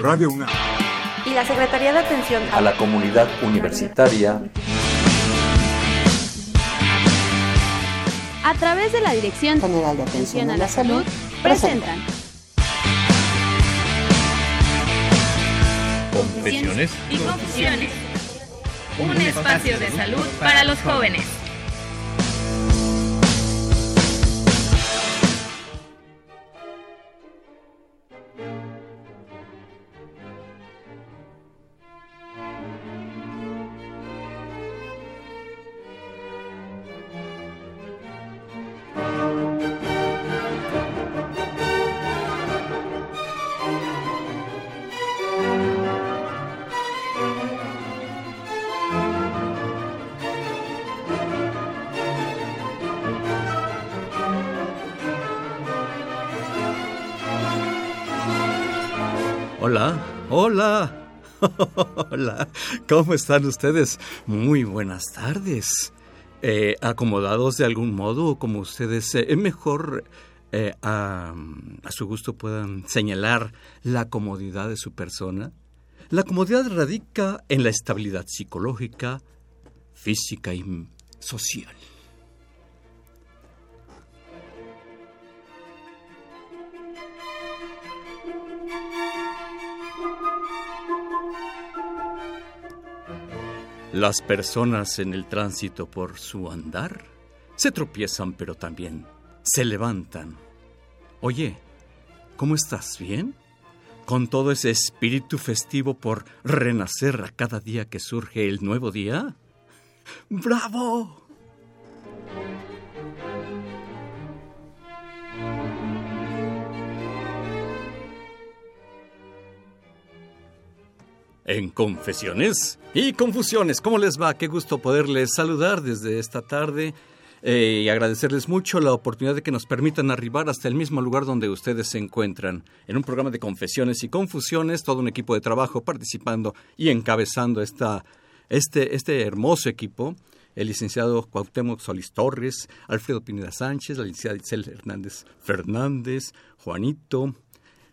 Radio UNAM. Y la Secretaría de Atención a la Comunidad Universitaria. A través de la Dirección General de Atención a la Salud presentan Confesiones y Confusiones, un espacio de salud para los jóvenes. hola, ¿cómo están ustedes? Muy buenas tardes. Eh, ¿Acomodados de algún modo como ustedes es mejor eh, a, a su gusto puedan señalar la comodidad de su persona? La comodidad radica en la estabilidad psicológica, física y social. Las personas en el tránsito por su andar se tropiezan pero también se levantan. Oye, ¿cómo estás? ¿Bien? Con todo ese espíritu festivo por renacer a cada día que surge el nuevo día. ¡Bravo! En confesiones y confusiones, ¿cómo les va? Qué gusto poderles saludar desde esta tarde eh, y agradecerles mucho la oportunidad de que nos permitan arribar hasta el mismo lugar donde ustedes se encuentran, en un programa de confesiones y confusiones, todo un equipo de trabajo participando y encabezando esta, este, este hermoso equipo el licenciado Cuauhtémoc Solís Torres, Alfredo Pineda Sánchez, la licenciada Itzel Hernández Fernández, Juanito,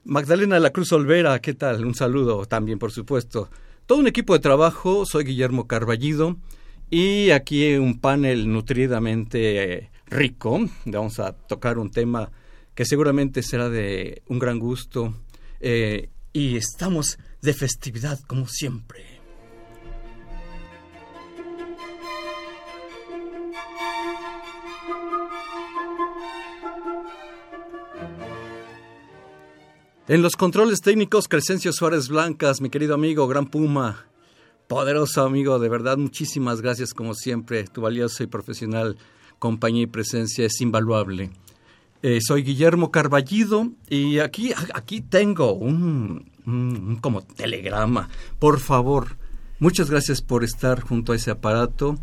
Magdalena de la Cruz Olvera, ¿qué tal? Un saludo también, por supuesto. Todo un equipo de trabajo, soy Guillermo Carballido y aquí un panel nutridamente eh, rico. Vamos a tocar un tema que seguramente será de un gran gusto eh, y estamos de festividad como siempre. En los controles técnicos, Crescencio Suárez Blancas, mi querido amigo, Gran Puma, poderoso amigo, de verdad, muchísimas gracias como siempre. Tu valiosa y profesional compañía y presencia es invaluable. Eh, soy Guillermo Carballido y aquí, aquí tengo un, un, como telegrama. Por favor, muchas gracias por estar junto a ese aparato.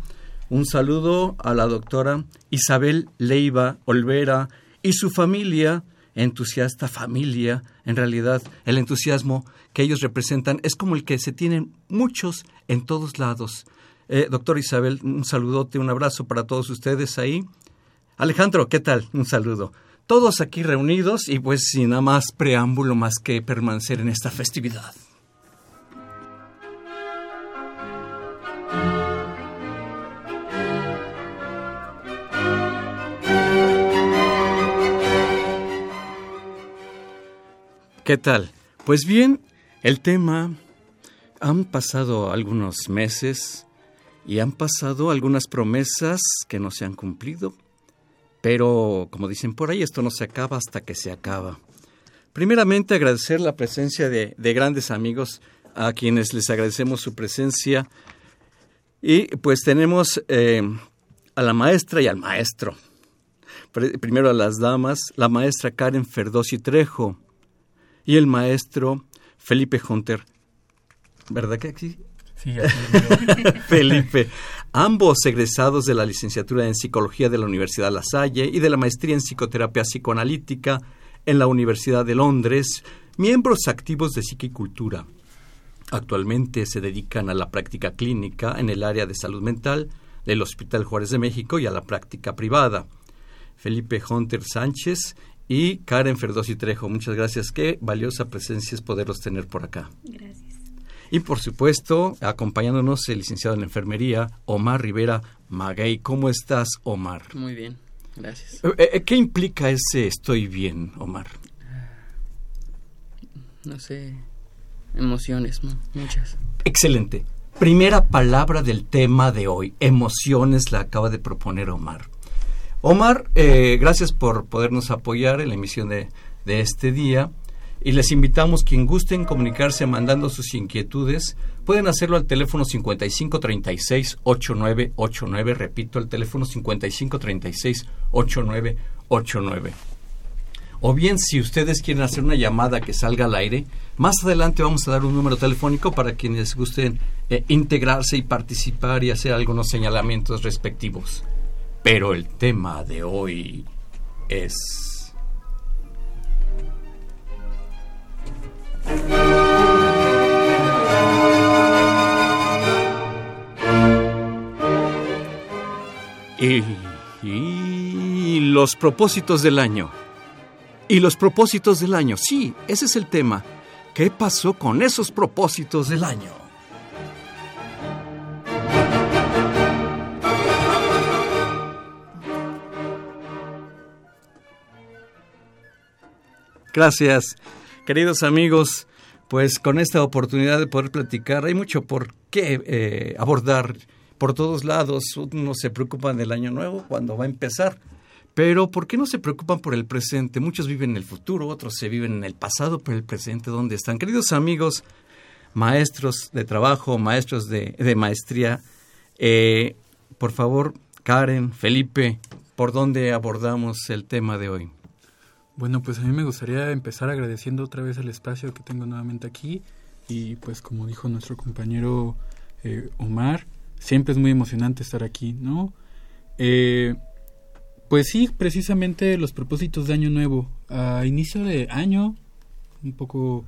Un saludo a la doctora Isabel Leiva Olvera y su familia entusiasta familia, en realidad el entusiasmo que ellos representan es como el que se tienen muchos en todos lados. Eh, doctor Isabel, un saludote, un abrazo para todos ustedes ahí. Alejandro, ¿qué tal? Un saludo. Todos aquí reunidos y pues sin nada más preámbulo más que permanecer en esta festividad. ¿Qué tal? Pues bien, el tema, han pasado algunos meses y han pasado algunas promesas que no se han cumplido, pero como dicen por ahí, esto no se acaba hasta que se acaba. Primeramente, agradecer la presencia de, de grandes amigos a quienes les agradecemos su presencia. Y pues tenemos eh, a la maestra y al maestro. Primero a las damas, la maestra Karen Ferdosi Trejo, y el maestro Felipe Hunter. ¿Verdad que aquí? Sí, Felipe. Ambos egresados de la licenciatura en Psicología de la Universidad La Salle y de la maestría en Psicoterapia Psicoanalítica en la Universidad de Londres, miembros activos de Psiquicultura. Actualmente se dedican a la práctica clínica en el área de salud mental del Hospital Juárez de México y a la práctica privada. Felipe Hunter Sánchez y Karen Ferdosi Trejo. Muchas gracias. Qué valiosa presencia es poderlos tener por acá. Gracias. Y por supuesto, acompañándonos el licenciado en enfermería, Omar Rivera Maguey. ¿Cómo estás, Omar? Muy bien, gracias. Eh, eh, ¿Qué implica ese estoy bien, Omar? No sé, emociones, muchas. Excelente. Primera palabra del tema de hoy, emociones, la acaba de proponer Omar. Omar, eh, gracias por podernos apoyar en la emisión de, de este día y les invitamos quien gusten comunicarse mandando sus inquietudes. Pueden hacerlo al teléfono 5536-8989. Repito, el teléfono 5536-8989. O bien, si ustedes quieren hacer una llamada que salga al aire, más adelante vamos a dar un número telefónico para quienes gusten eh, integrarse y participar y hacer algunos señalamientos respectivos. Pero el tema de hoy es Y, los propósitos del año. Y los propósitos del año. Sí, ese es el tema. ¿Qué pasó con esos propósitos del año? Gracias. Queridos amigos, pues con esta oportunidad de poder platicar, hay mucho por qué eh, abordar por todos lados. Unos se preocupan del año nuevo cuando va a empezar. Pero ¿por qué no se preocupan por el presente? Muchos viven en el futuro, otros se viven en el pasado, pero el presente, ¿dónde están? Queridos amigos, maestros de trabajo, maestros de, maestría, eh, por favor, Karen, Felipe, ¿por dónde abordamos el tema de hoy? Bueno, pues a mí me gustaría empezar agradeciendo otra vez el espacio que tengo nuevamente aquí y pues como dijo nuestro compañero eh, Omar, siempre es muy emocionante estar aquí, ¿no? Eh, pues sí, precisamente los propósitos de Año Nuevo. A inicio de año, un poco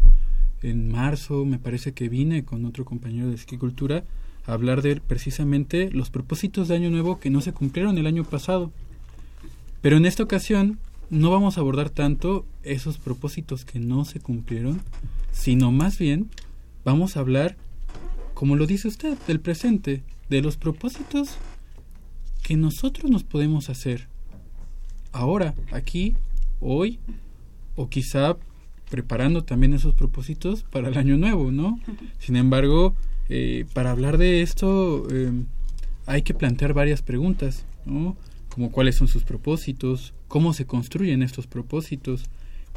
en marzo, me parece que vine con otro compañero de esquicultura a hablar de precisamente los propósitos de Año Nuevo que no se cumplieron el año pasado. Pero en esta ocasión no vamos a abordar tanto esos propósitos que no se cumplieron, sino más bien vamos a hablar, como lo dice usted, del presente, de los propósitos que nosotros nos podemos hacer ahora, aquí, hoy, o quizá preparando también esos propósitos para el año nuevo, ¿no? Sin embargo, eh, para hablar de esto eh, hay que plantear varias preguntas, ¿no? Como cuáles son sus propósitos, cómo se construyen estos propósitos,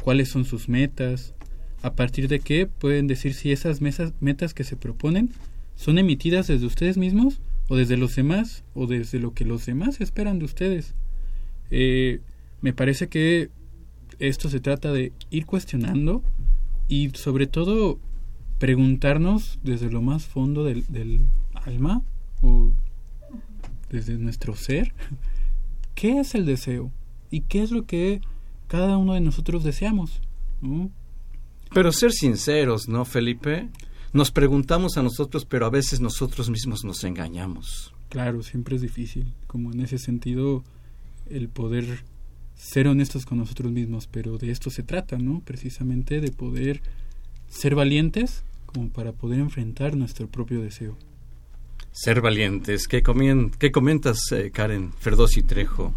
cuáles son sus metas, a partir de qué pueden decir si esas metas que se proponen son emitidas desde ustedes mismos o desde los demás o desde lo que los demás esperan de ustedes. Eh, me parece que esto se trata de ir cuestionando y sobre todo preguntarnos desde lo más fondo del, del alma o desde nuestro ser, ¿qué es el deseo? Y qué es lo que cada uno de nosotros deseamos. Pero ser sinceros, ¿no, Felipe? Nos preguntamos a nosotros, pero a veces nosotros mismos nos engañamos. Claro, siempre es difícil, como en ese sentido, el poder ser honestos con nosotros mismos, pero de esto se trata, ¿no? Precisamente de poder ser valientes como para poder enfrentar nuestro propio deseo. Ser valientes. ¿Qué, qué comentas, eh, Karen Ferdosi Trejo,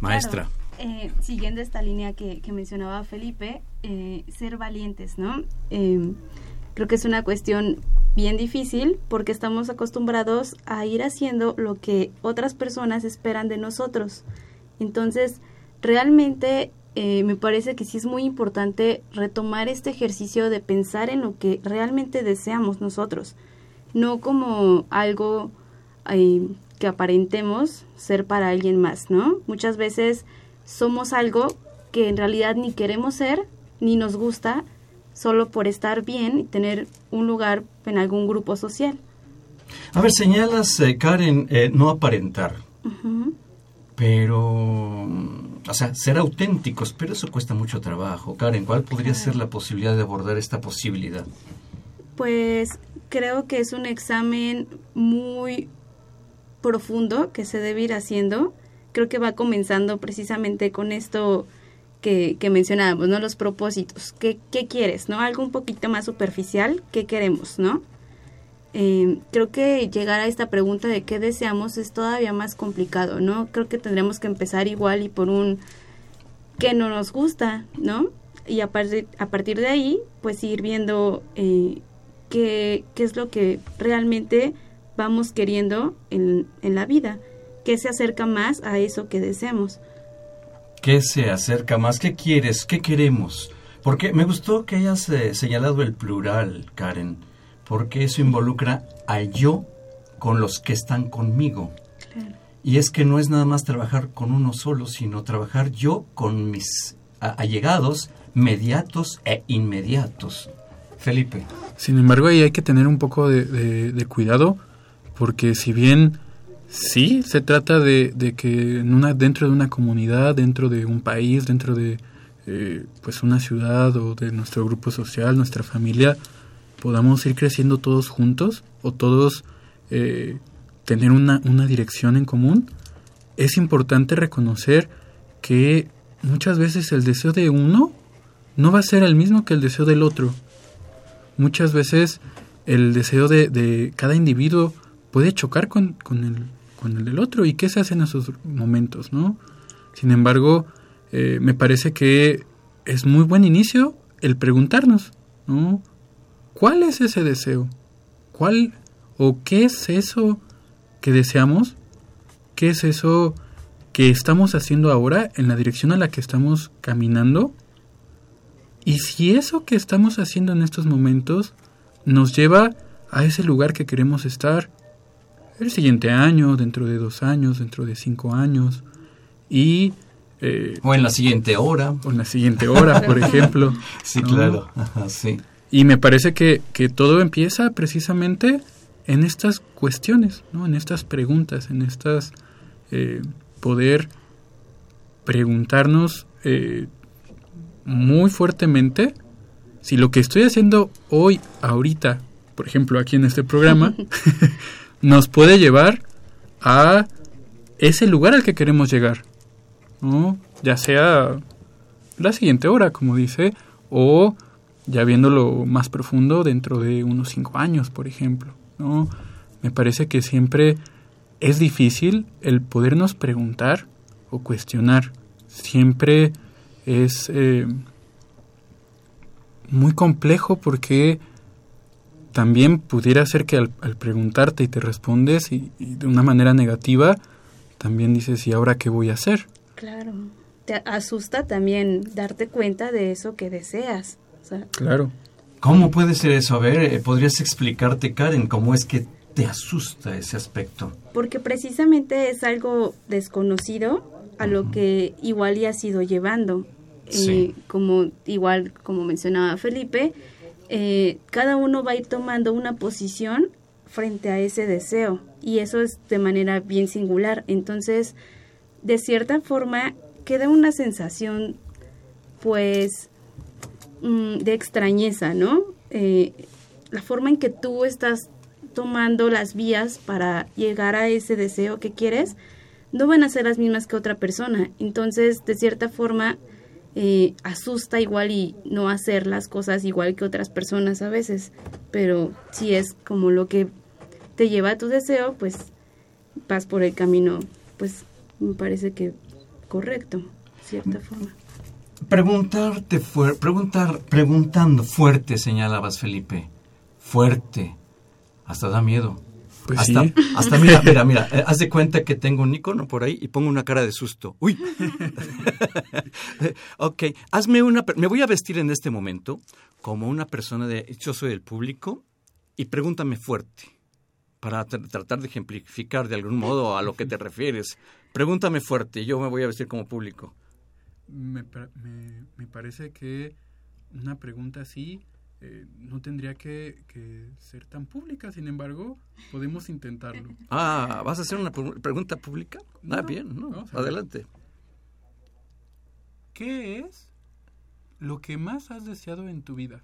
maestra? Eh, siguiendo esta línea que, mencionaba Felipe, eh, ser valientes, ¿no? Em, creo que es una cuestión bien difícil porque estamos acostumbrados a ir haciendo lo que otras personas esperan de nosotros. Entonces, realmente eh, me parece que sí es muy importante retomar este ejercicio de pensar en lo que realmente deseamos nosotros, no como algo que aparentemos ser para alguien más, ¿no? Muchas veces somos algo que en realidad ni queremos ser, ni nos gusta, solo por estar bien y tener un lugar en algún grupo social. A ver, señalas, eh, Karen, eh, no aparentar. Pero, o sea, ser auténticos, pero eso cuesta mucho trabajo. Karen, ¿cuál podría ser la posibilidad de abordar esta posibilidad? Pues creo que es un examen muy profundo que se debe ir haciendo creo que va comenzando precisamente con esto que, que mencionábamos, ¿no? Los propósitos. ¿Qué, ¿Qué quieres, no? Algo un poquito más superficial. ¿Qué queremos, no? Eh, creo que llegar a esta pregunta de qué deseamos es todavía más complicado, ¿no? Creo que tendremos que empezar igual y por un qué no nos gusta, ¿no? Y a partir, de ahí, pues ir viendo eh, qué, qué es lo que realmente vamos queriendo en, en la vida, qué se acerca más a eso que deseamos. ¿Qué se acerca más? ¿Qué quieres? ¿Qué queremos? Porque me gustó que hayas eh, señalado el plural, Karen, porque eso involucra al yo con los que están conmigo. Y es que no es nada más trabajar con uno solo, sino trabajar yo con mis a- allegados, mediatos e inmediatos. Felipe. Sin embargo, ahí hay que tener un poco de, de- de cuidado, porque si bien sí se trata de, de que en una, dentro de una comunidad, dentro de un país, dentro de eh, pues una ciudad o de nuestro grupo social, nuestra familia, podamos ir creciendo todos juntos o todos eh, tener una, una dirección en común, es importante reconocer que muchas veces el deseo de uno no va a ser el mismo que el deseo del otro. Muchas veces el deseo de, de cada individuo puede chocar con, con el, con el del otro y qué se hace en esos momentos, ¿no? Sin embargo, eh, me parece que es muy buen inicio el preguntarnos, ¿no? ¿Cuál es ese deseo? ¿Cuál o qué es eso que deseamos? ¿Qué es eso que estamos haciendo ahora en la dirección a la que estamos caminando? Y si eso que estamos haciendo en estos momentos nos lleva a ese lugar que queremos estar el siguiente año, dentro de dos años, dentro de cinco años, y... eh, O en la siguiente hora. o en la siguiente hora, por ejemplo. Sí, ¿no? claro. Ajá, sí. Y me parece que, que todo empieza precisamente en estas cuestiones, ¿no? en estas preguntas, en estas eh, poder preguntarnos eh, muy fuertemente si lo que estoy haciendo hoy, ahorita, por ejemplo aquí en este programa, nos puede llevar a ese lugar al que queremos llegar, ¿no? ya sea la siguiente hora, como dice, o ya viéndolo más profundo dentro de unos cinco años, por ejemplo, ¿no? Me parece que siempre es difícil el podernos preguntar o cuestionar. Siempre es eh, muy complejo porque también pudiera ser que al, al preguntarte y te respondes y, y de una manera negativa, también dices, ¿y ahora qué voy a hacer? Claro. Te asusta también darte cuenta de eso que deseas. O sea, Claro. ¿Cómo puede ser eso? A ver, eh, ¿podrías explicarte, Karen, cómo es que te asusta ese aspecto? porque precisamente es algo desconocido a lo que igual ya has ido llevando. Sí. Eh, como igual como mencionaba Felipe, eh, cada uno va a ir tomando una posición frente a ese deseo y eso es de manera bien singular. Entonces, de cierta forma, queda una sensación, pues, mm, de extrañeza, ¿no? Eh, la forma en que tú estás tomando las vías para llegar a ese deseo que quieres no van a ser las mismas que otra persona. Entonces, de cierta forma, eh, asusta igual y no hacer las cosas igual que otras personas a veces. Pero si es como lo que te lleva a tu deseo, pues vas por el camino, pues me parece que correcto, cierta forma. Preguntarte fuer- preguntar, preguntando fuerte, señalabas Felipe. Fuerte. Hasta da miedo. Pues hasta, sí. hasta mira, mira, mira, eh, haz de cuenta que tengo un icono por ahí y pongo una cara de susto. Uy. ok, hazme una, me voy a vestir en este momento como una persona de, yo soy el público y pregúntame fuerte para tr- tratar de ejemplificar de algún modo a lo que te refieres. Pregúntame fuerte y yo me voy a vestir como público. Me, me- me parece que una pregunta así eh, no tendría que, que ser tan pública, sin embargo, podemos intentarlo. Ah, ¿vas a hacer una pregunta pública? Ah, No, bien, no, adelante. ¿Qué es lo que más has deseado en tu vida?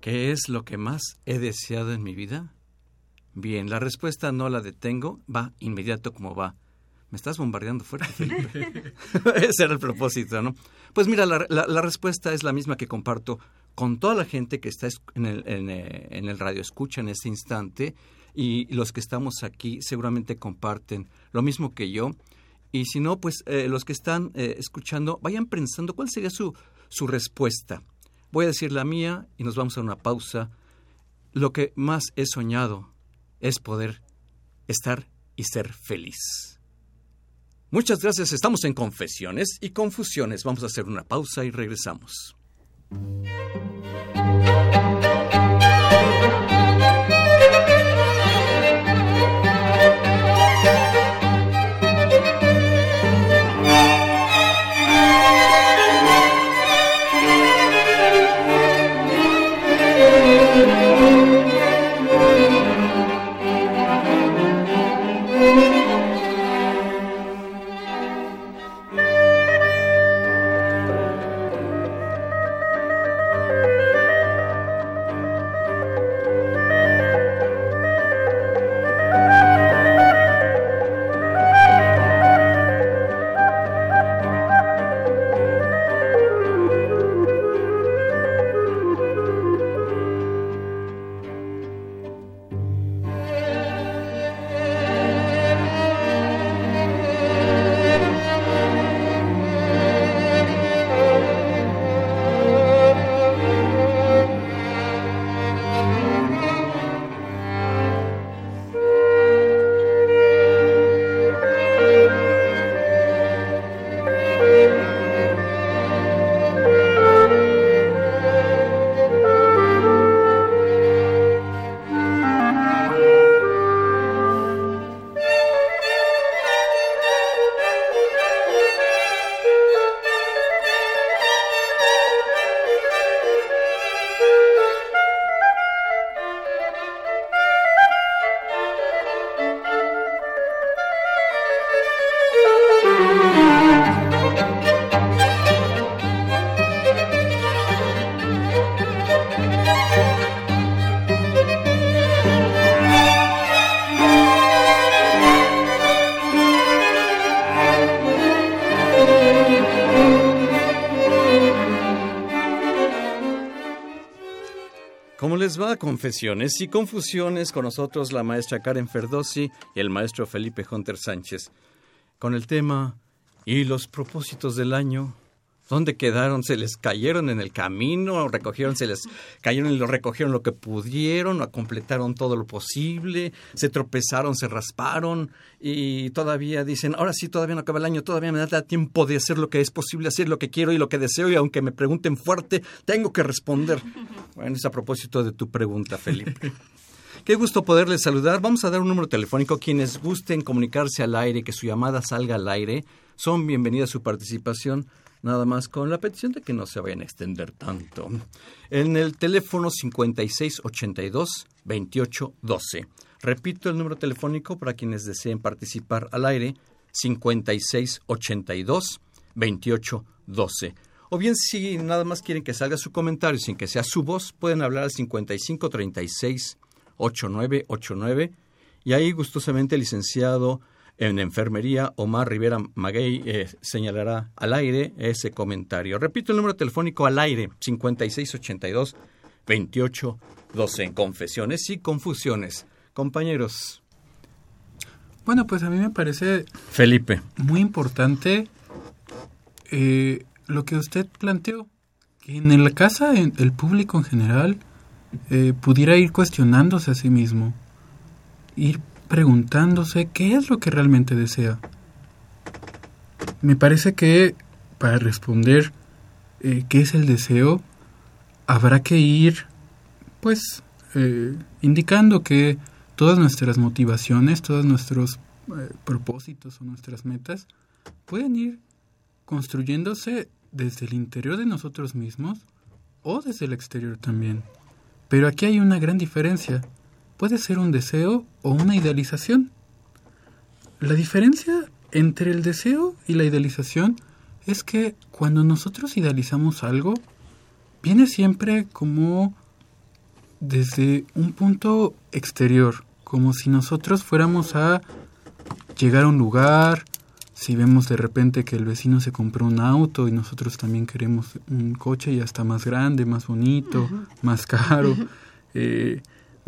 ¿Qué es lo que más he deseado en mi vida? Bien, la respuesta no la detengo, va inmediato como va. Me estás bombardeando fuerte, Felipe. Ese era el propósito, ¿no? Pues mira, la, la, respuesta es la misma que comparto con toda la gente que está en el, eh, en el radio escucha en este instante y los que estamos aquí seguramente comparten lo mismo que yo. Y si no, pues eh, los que están eh, escuchando, vayan pensando cuál sería su, su respuesta. Voy a decir la mía y nos vamos a una pausa. Lo que más he soñado es poder estar y ser feliz. Muchas gracias, estamos en Confesiones y Confusiones. Vamos a hacer una pausa y regresamos. Música Confesiones y confusiones con nosotros la maestra Karen Ferdosi y el maestro Felipe Hunter Sánchez con el tema ¿y los propósitos del año? ¿Dónde quedaron? ¿Se les cayeron en el camino? ¿Recogieron? ¿Se les cayeron y lo recogieron lo que pudieron? ¿O completaron todo lo posible? ¿Se tropezaron? ¿Se rasparon? Y todavía dicen, ahora sí, todavía no acaba el año, todavía me da tiempo de hacer lo que es posible, hacer lo que quiero y lo que deseo y aunque me pregunten fuerte, tengo que responder. Bueno, es a propósito de tu pregunta, Felipe. Qué gusto poderles saludar. Vamos a dar un número telefónico. Quienes gusten comunicarse al aire, que su llamada salga al aire, son bienvenidas a su participación nada más con la petición de que no se vayan a extender tanto. En el teléfono 5682-2812. Repito el número telefónico para quienes deseen participar al aire, 5682-2812. O bien si nada más quieren que salga su comentario sin que sea su voz, pueden hablar al 5536-8989 y ahí gustosamente el licenciado en enfermería, Omar Rivera Maguey eh, señalará al aire ese comentario. Repito el número telefónico al aire, 5682-2812, en confesiones y confusiones. Compañeros. Bueno, pues a mí me parece... Felipe. Muy importante eh, lo que usted planteó, que en la casa el público en general eh, pudiera ir cuestionándose a sí mismo, ir preguntándose qué es lo que realmente desea. Me parece que para responder eh, qué es el deseo, habrá que ir, pues, eh, indicando que todas nuestras motivaciones, todos nuestros eh, propósitos o nuestras metas pueden ir construyéndose desde el interior de nosotros mismos o desde el exterior también. Pero aquí hay una gran diferencia puede ser un deseo o una idealización. La diferencia entre el deseo y la idealización es que cuando nosotros idealizamos algo, viene siempre como desde un punto exterior, como si nosotros fuéramos a llegar a un lugar si vemos de repente que el vecino se compró un auto y nosotros también queremos un coche ya está más grande, más bonito, más caro, eh,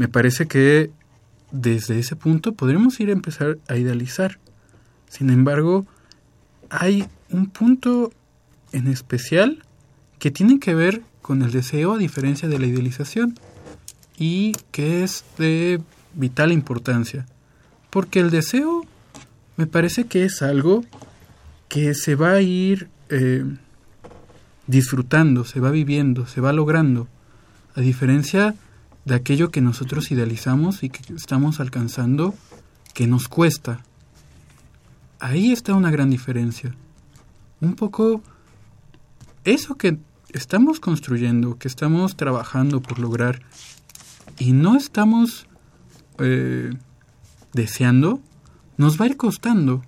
me parece que desde ese punto podremos ir a empezar a idealizar. Sin embargo, hay un punto en especial que tiene que ver con el deseo a diferencia de la idealización y que es de vital importancia. Porque el deseo me parece que es algo que se va a ir eh, disfrutando, se va viviendo, se va logrando, a diferencia de aquello que nosotros idealizamos y que estamos alcanzando que nos cuesta. Ahí está una gran diferencia. Un poco eso que estamos construyendo, que estamos trabajando por lograr y no estamos eh, deseando, nos va a ir costando.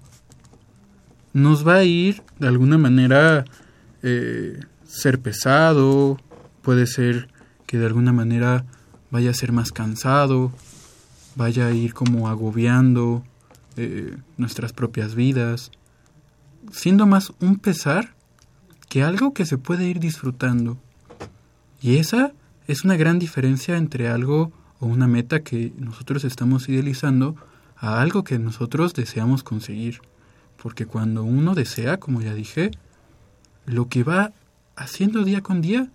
Nos va a ir de alguna manera eh, ser pesado, puede ser que de alguna manera vaya a ser más cansado, vaya a ir como agobiando eh, nuestras propias vidas, siendo más un pesar que algo que se puede ir disfrutando. Y esa es una gran diferencia entre algo o una meta que nosotros estamos idealizando a algo que nosotros deseamos conseguir. Porque cuando uno desea, como ya dije, lo que va haciendo día con día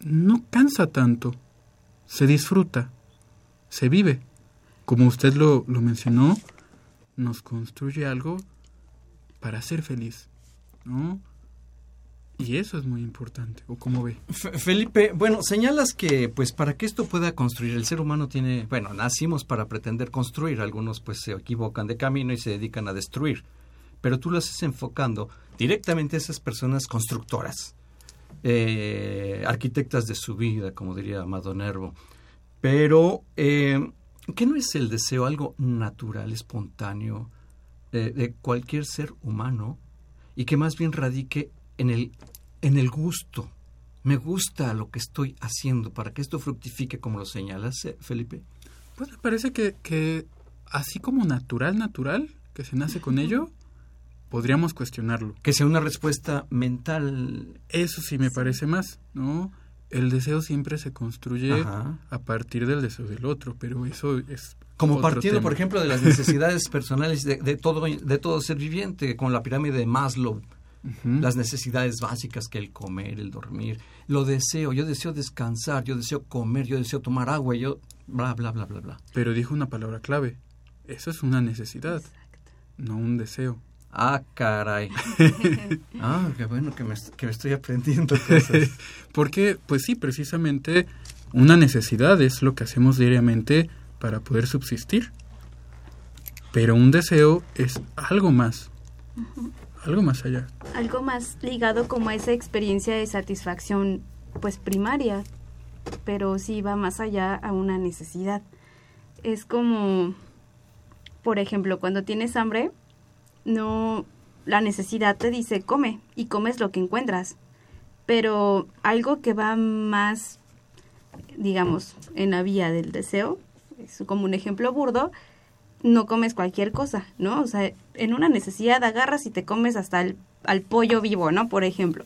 no cansa tanto, se disfruta, se vive. Como usted lo, lo mencionó, nos construye algo para ser feliz, ¿no? Y eso es muy importante, ¿o cómo ve? Felipe, bueno, señalas que pues para que esto pueda construir, el ser humano tiene, bueno, nacimos para pretender construir, algunos pues se equivocan de camino y se dedican a destruir, pero tú lo haces enfocando directamente a esas personas constructoras, eh, arquitectas de su vida, como diría Amado Nervo. Pero, eh, ¿qué no es el deseo algo natural, espontáneo eh, de cualquier ser humano y que más bien radique en el, en el gusto. Me gusta lo que estoy haciendo para que esto fructifique como lo señalas, Felipe. Pues me parece que, que así como natural, natural, que se nace con ello, podríamos cuestionarlo. Que sea una respuesta mental. Eso sí me parece más, ¿no? El deseo siempre se construye Ajá. a partir del deseo del otro, pero eso es Como otro partiendo, tema. por ejemplo, de las necesidades personales de, de todo, de todo ser viviente, con la pirámide de Maslow. Las necesidades básicas que el comer, el dormir. Lo deseo, yo deseo descansar, yo deseo comer, yo deseo tomar agua, yo bla, bla, bla, bla, bla. Pero dijo una palabra clave. Eso es una necesidad, no un deseo. Ah, caray. ah, qué bueno que me, que me estoy aprendiendo cosas. Porque, pues sí, precisamente una necesidad es lo que hacemos diariamente para poder subsistir. Pero un deseo es algo más, algo más allá. Algo más ligado como a esa experiencia de satisfacción pues primaria, pero sí va más allá a una necesidad. Es como, por ejemplo, cuando tienes hambre, no, la necesidad te dice come y comes lo que encuentras, pero algo que va más, digamos, en la vía del deseo, es como un ejemplo burdo, no comes cualquier cosa, ¿no? O sea, en una necesidad agarras y te comes hasta el al pollo vivo, ¿no? Por ejemplo.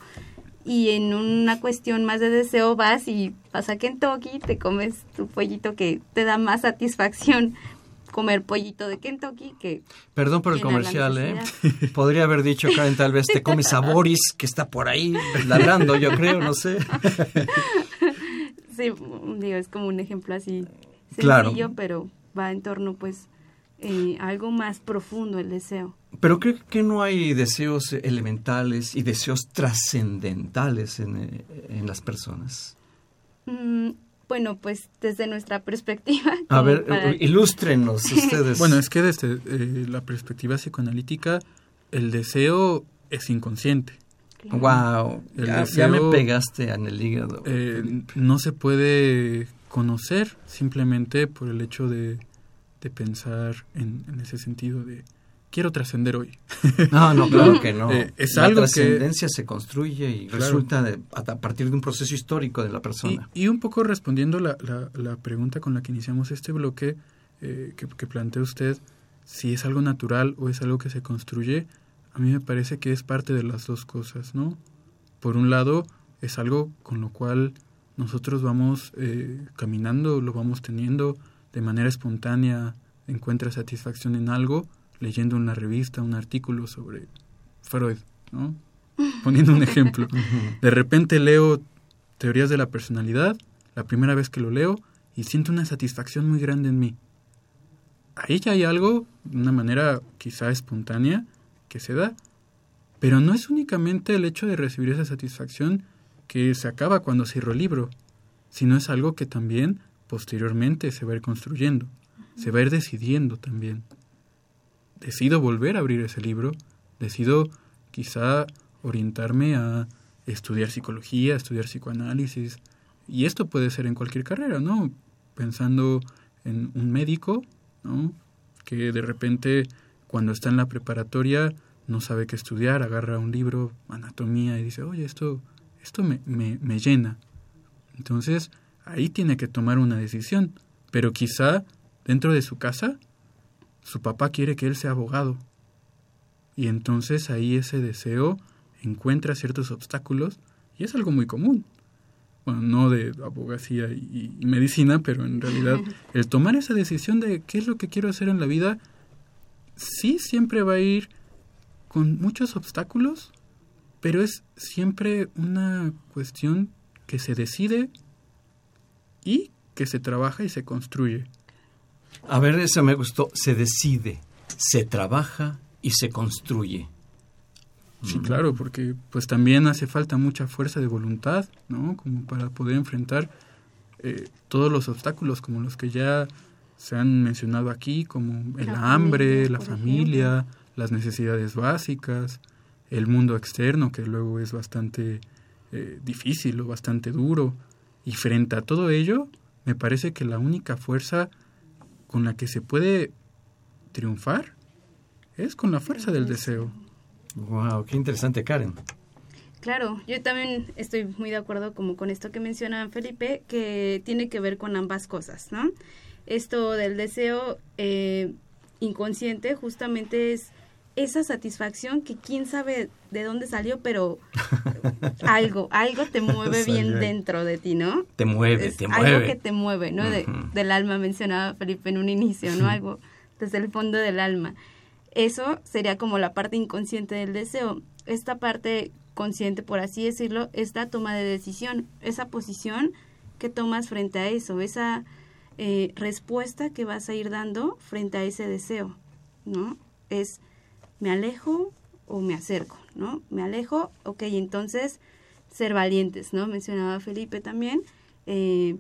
Y en una cuestión más de deseo vas y vas a Kentucky, te comes tu pollito que te da más satisfacción comer pollito de Kentucky que Perdón por el comercial, ¿eh? Podría haber dicho, Karen, tal vez te comes a Boris, que está por ahí ladrando, yo creo, no sé. sí, digo, es como un ejemplo así sencillo, Claro. pero va en torno pues eh, a algo más profundo el deseo. Pero creo que no hay deseos elementales y deseos trascendentales en, eh, en las personas. Mm, bueno, pues desde nuestra perspectiva. A ver, para- eh, ilústrenos ustedes. Bueno, es que desde eh, la perspectiva psicoanalítica, el deseo es inconsciente. Wow, El ya, ya me pegaste en el hígado. Eh, no se puede conocer simplemente por el hecho de, de pensar en, en ese sentido de quiero trascender hoy. No, no, claro que no. Eh, es la algo que- trascendencia se construye y Claro. resulta de- a, partir de un proceso histórico de la Y, persona. y un poco respondiendo la, la, la pregunta con la que iniciamos este bloque, eh, que, que plantea usted, si es algo natural o es algo que se construye, a mí me parece que es parte de las dos cosas, ¿no? Por un lado, es algo con lo cual nosotros vamos eh, caminando, lo vamos teniendo de manera espontánea, encuentra satisfacción en algo, leyendo una revista, un artículo sobre Freud, ¿no? Poniendo un ejemplo. De repente leo teorías de la personalidad, la primera vez que lo leo, y siento una satisfacción muy grande en mí. Ahí ya hay algo, de una manera quizá espontánea, que se da. Pero no es únicamente el hecho de recibir esa satisfacción que se acaba cuando cierro el libro, sino es algo que también posteriormente se va a ir construyendo, se va a ir decidiendo también. Decido volver a abrir ese libro, decido quizá orientarme a estudiar psicología, estudiar psicoanálisis, y esto puede ser en cualquier carrera, ¿no? Pensando en un médico, ¿no? Que de repente cuando está en la preparatoria no sabe qué estudiar, agarra un libro, anatomía, y dice, oye, esto, esto me, me, me llena. Entonces, ahí tiene que tomar una decisión. Pero quizá dentro de su casa, su papá quiere que él sea abogado. Y entonces ahí ese deseo encuentra ciertos obstáculos y es algo muy común. Bueno, no de abogacía y, y medicina, pero en realidad el tomar esa decisión de qué es lo que quiero hacer en la vida, sí siempre va a ir con muchos obstáculos, pero es siempre una cuestión que se decide y que se trabaja y se construye. A ver, eso me gustó. Se decide, se trabaja y se construye. Sí, claro, porque pues también hace falta mucha fuerza de voluntad, ¿no? Como para poder enfrentar eh, todos los obstáculos, como los que ya se han mencionado aquí, como el La hambre, familia, la familia, las necesidades básicas, el mundo externo, que luego es bastante eh, difícil o bastante duro. Y frente a todo ello, me parece que la única fuerza con la que se puede triunfar es con la fuerza del deseo. Wow, qué interesante, Karen. Claro, yo también estoy muy de acuerdo como con esto que menciona Felipe, que tiene que ver con ambas cosas, ¿no? Esto del deseo eh, inconsciente justamente es esa satisfacción que quién sabe de dónde salió, pero algo, algo te mueve bien dentro de ti, ¿no? Te mueve, Es te algo mueve. que te mueve, ¿no? De- del alma mencionaba Felipe en un inicio, ¿no? Algo desde el fondo del alma. Eso sería como la parte inconsciente del deseo. Esta parte consciente, por así decirlo, es la toma de decisión, esa posición que tomas frente a eso, esa eh, respuesta que vas a ir dando frente a ese deseo, ¿no? Es, me alejo o me acerco, ¿no? Me alejo, ok, entonces ser valientes, ¿no? Mencionaba Felipe también, eh,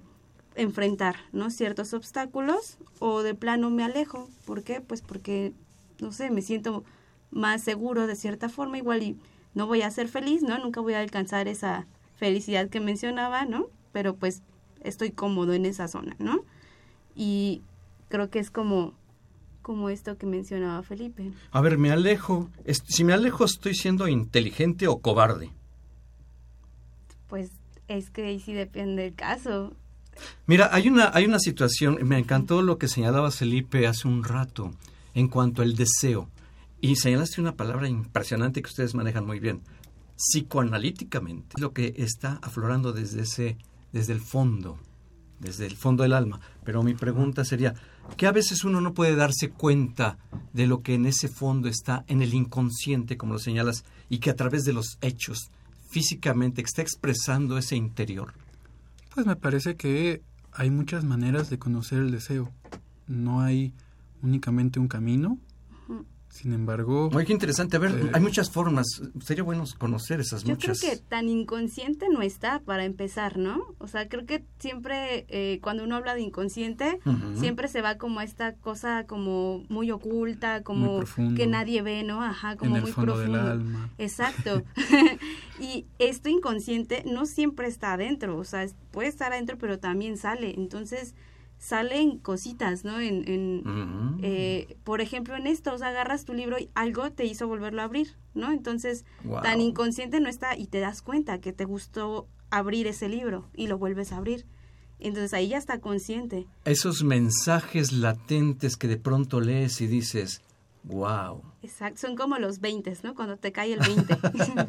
enfrentar, ¿no? Ciertos obstáculos o de plano me alejo, ¿por qué? Pues porque, no sé, me siento más seguro de cierta forma, igual y no voy a ser feliz, ¿no? Nunca voy a alcanzar esa felicidad que mencionaba, ¿no? Pero pues estoy cómodo en esa zona, ¿no? Y creo que es como, como esto que mencionaba Felipe. A ver, me alejo. Es- Si me alejo, ¿estoy siendo inteligente o cobarde? Pues es que ahí sí depende del caso. Mira, hay una, hay una situación, me encantó lo que señalaba Felipe hace un rato en cuanto al deseo. Y señalaste una palabra impresionante que ustedes manejan muy bien. Psicoanalíticamente, lo que está aflorando desde ese, desde el fondo, desde el fondo del alma. Pero mi pregunta sería, que a veces uno no puede darse cuenta de lo que en ese fondo está en el inconsciente, como lo señalas, y que a través de los hechos, físicamente, está expresando ese interior. Pues me parece que hay muchas maneras de conocer el deseo. No hay únicamente un camino. Sin embargo, Oye, qué interesante. A ver, Eh, hay muchas formas. Sería bueno conocer esas Yo muchas. creo que tan inconsciente no está para empezar, ¿no? O sea, creo que siempre eh, cuando uno habla de inconsciente, siempre se va como a esta cosa como muy oculta, como profundo. que nadie ve, ¿no? Ajá, como en el muy fondo profundo. del alma. Exacto. y esto inconsciente no siempre está adentro, o sea, puede estar adentro, pero también sale. Entonces, salen cositas, ¿no? En, en, eh, por ejemplo, en esto, o sea, agarras tu libro y algo te hizo volverlo a abrir, ¿no? Entonces, tan inconsciente no está y te das cuenta que te gustó abrir ese libro y lo vuelves a abrir. Entonces ahí ya está consciente. Esos mensajes latentes que de pronto lees y dices, Wow. Exacto, son como los 20, ¿no? Cuando te cae el 20.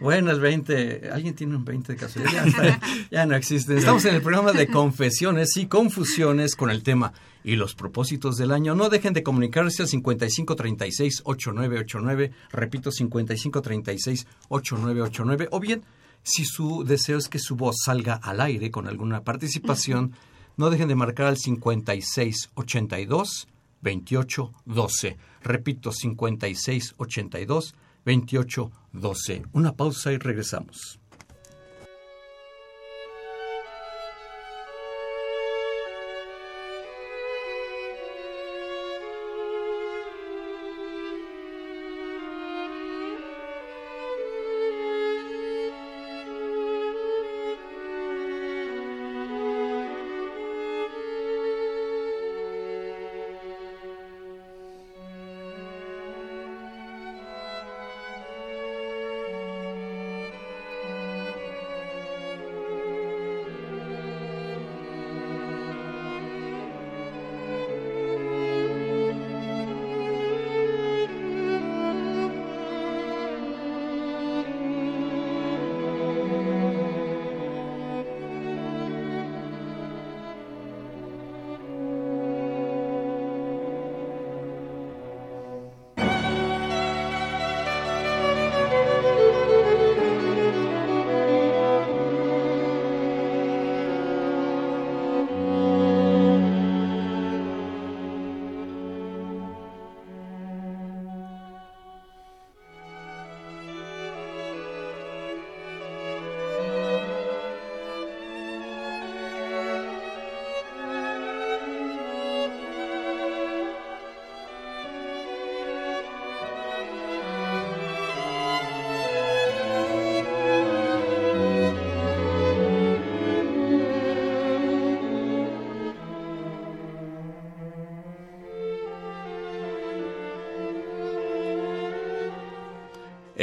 bueno, el 20, ¿alguien tiene un 20 de casualidad? Ya, ya no existe. Estamos en el programa de confesiones y confusiones con el tema y los propósitos del año. No dejen de comunicarse al 5536-8989, repito, 5536-8989, o bien, si su deseo es que su voz salga al aire con alguna participación, no dejen de marcar al 5682 2812. Repito, 5682 2812. Una pausa y regresamos.